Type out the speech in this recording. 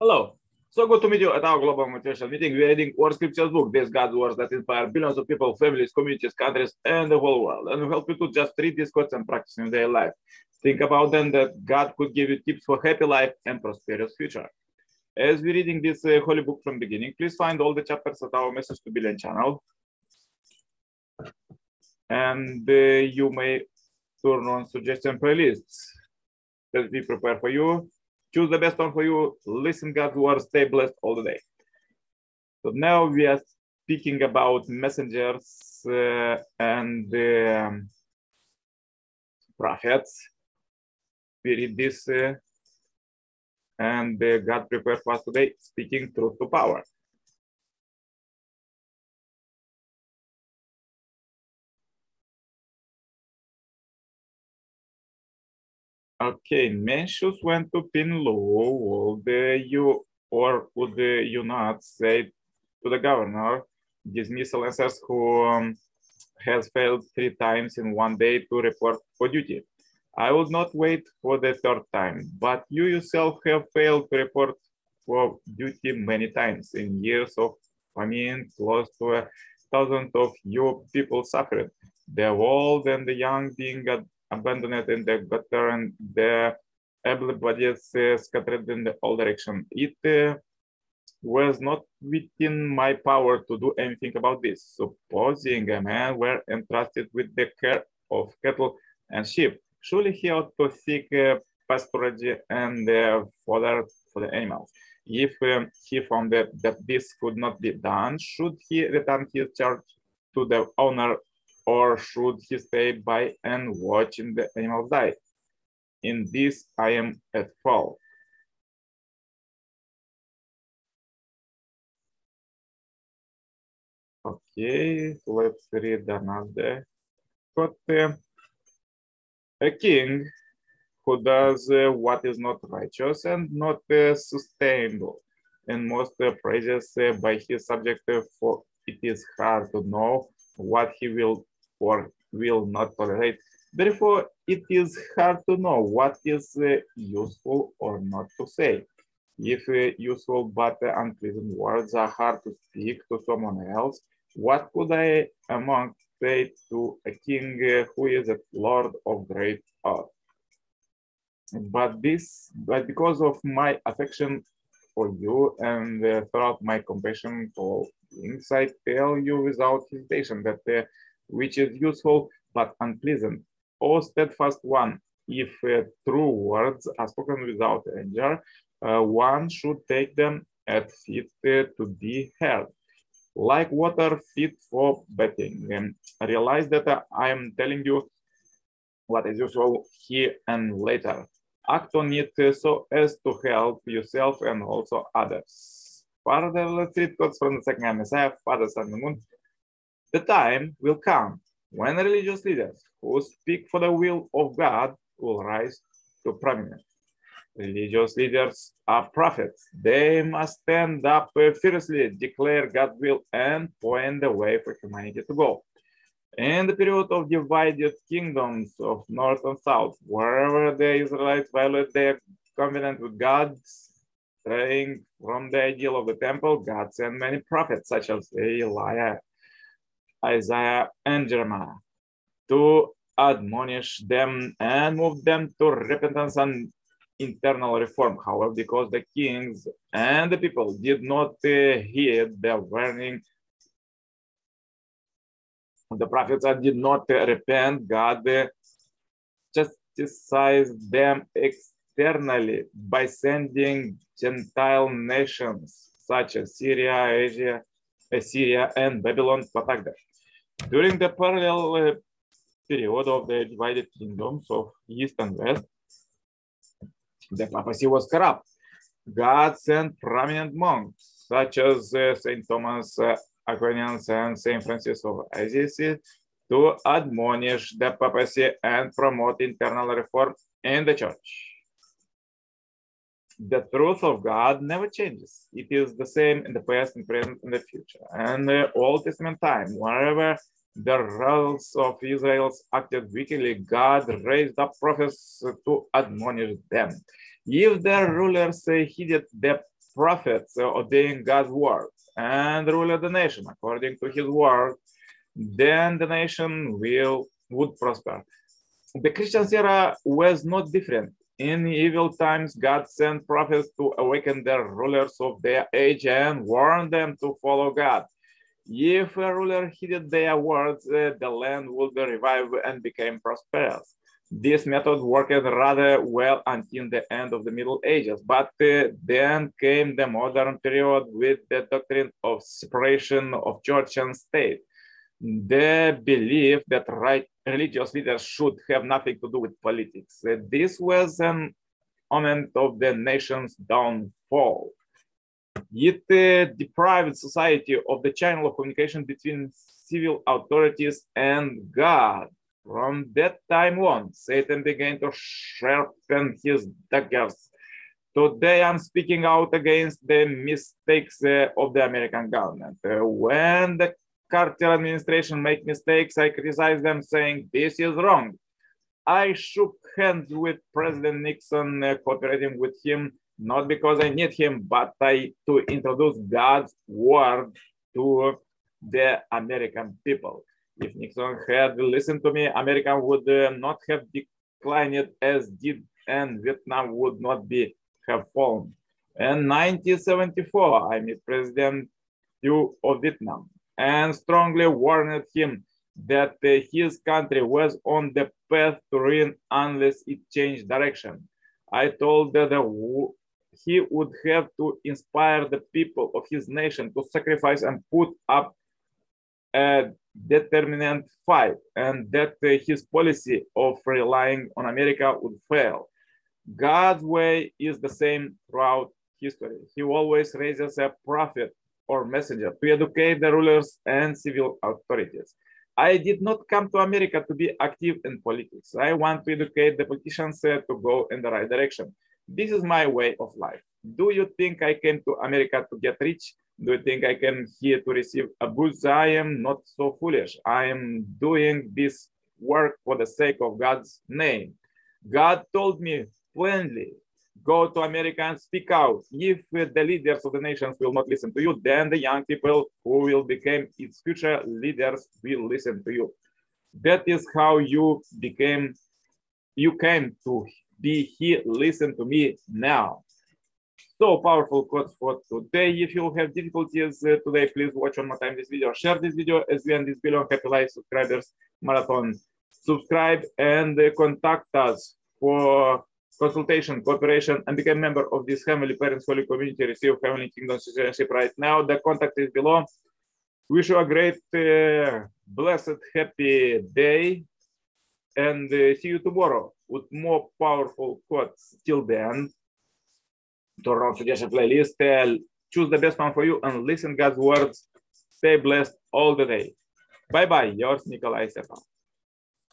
Hello. So good to meet you at our global motivational meeting. We are reading World Scriptures book. These God's words that inspire billions of people, families, communities, countries, and the whole world. And we help you to just read these quotes and practice in their life. Think about them that God could give you tips for happy life and prosperous future. As we're reading this uh, holy book from beginning, please find all the chapters at our Message to Billion channel. And uh, you may turn on suggestion playlists that we prepare for you choose the best one for you, listen God's word, stay blessed all the day. So now we are speaking about messengers uh, and um, prophets. We read this uh, and uh, God prepared for us today, speaking truth to power. Okay, Mencius went to Pinlu. Would you or would you not say to the governor, dismissal answers who um, has failed three times in one day to report for duty? I would not wait for the third time, but you yourself have failed to report for duty many times in years of famine, close to a thousand of your people suffered. The old and the young being abandoned in the gutter and the able bodies uh, scattered in all direction. It uh, was not within my power to do anything about this. Supposing a man were entrusted with the care of cattle and sheep, surely he ought to seek uh, pasturage and uh, fodder for the animals. If um, he found that, that this could not be done, should he return his charge to the owner or should he stay by and watch the animals die? In this, I am at fault. Okay, let's read another. Uh, a king who does uh, what is not righteous and not uh, sustainable, and most praises uh, by his subject, for it is hard to know what he will or will not tolerate. Therefore, it is hard to know what is uh, useful or not to say. If uh, useful but unpleasant words are hard to speak to someone else, what could I among say to a king uh, who is a lord of great earth? But this, but because of my affection for you and uh, throughout my compassion for things, I tell you without hesitation that uh, which is useful but unpleasant. or steadfast one, if uh, true words are spoken without anger, uh, one should take them at fit uh, to be heard. Like water fit for bathing. Um, realize that uh, I am telling you what is useful here and later. Act on it uh, so as to help yourself and also others. Father, let's read quotes from the second Messiah, Father, Sun Myung Moon. The time will come when religious leaders who speak for the will of God will rise to prominence. Religious leaders are prophets. They must stand up uh, fiercely, declare God's will, and point the way for humanity to go. In the period of divided kingdoms of north and south, wherever the Israelites violate their covenant with God, straying from the ideal of the temple, God sent many prophets such as Elijah, Isaiah and Jeremiah to admonish them and move them to repentance and internal reform. However, because the kings and the people did not uh, heed the warning, the prophets did not uh, repent, God uh, chastised them externally by sending Gentile nations such as Syria, Asia, Assyria, and Babylon to attack them. During the parallel uh, period of the divided kingdoms of East and West, the papacy was corrupt. God sent prominent monks such as uh, Saint Thomas uh, Aquinas and Saint Francis of Assisi to admonish the papacy and promote internal reform in the church. The truth of God never changes. It is the same in the past, and present, and the future. And the Old Testament time, wherever the rulers of Israel acted wickedly, God raised up prophets to admonish them. If the rulers heeded the prophets obeying God's word and rule the nation according to his word, then the nation will would prosper. The Christian era was not different. In evil times, God sent prophets to awaken the rulers of their age and warn them to follow God. If a ruler heeded their words, uh, the land would be revived and became prosperous. This method worked rather well until the end of the Middle Ages, but uh, then came the modern period with the doctrine of separation of church and state. The belief that right religious leaders should have nothing to do with politics. Uh, this was an moment of the nation's downfall. It uh, deprived society of the channel of communication between civil authorities and God. From that time on, Satan began to sharpen his daggers. Today, I'm speaking out against the mistakes uh, of the American government. Uh, when the Carter administration make mistakes, I criticize them saying this is wrong. I shook hands with President Nixon, uh, cooperating with him, not because I need him, but I, to introduce God's word to the American people. If Nixon had listened to me, America would uh, not have declined as did, and Vietnam would not be have fallen. In 1974, I met President Thieu of Vietnam and strongly warned him that uh, his country was on the path to ruin unless it changed direction. I told that he would have to inspire the people of his nation to sacrifice and put up a determined fight, and that uh, his policy of relying on America would fail. God's way is the same throughout history. He always raises a prophet or messenger to educate the rulers and civil authorities. I did not come to America to be active in politics. I want to educate the politicians uh, to go in the right direction. This is my way of life. Do you think I came to America to get rich? Do you think I came here to receive a boost? I am not so foolish. I am doing this work for the sake of God's name. God told me plainly go to America and speak out. If the leaders of the nations will not listen to you, then the young people who will become its future leaders will listen to you. That is how you became, you came to be here. Listen to me now. So powerful quotes for today. If you have difficulties uh, today, please watch one more time this video. Share this video as we end this video. Happy life subscribers marathon. Subscribe and uh, contact us for consultation, cooperation, and become member of this Heavenly Parents Holy Community, receive Heavenly Kingdom citizenship right now. The contact is below. Wish you a great, uh, blessed, happy day, and uh, see you tomorrow with more powerful quotes. Till then, turn on suggestion playlist, uh, choose the best one for you, and listen God's words. Stay blessed all the day. Bye bye. Yours, Nikolai Sepa.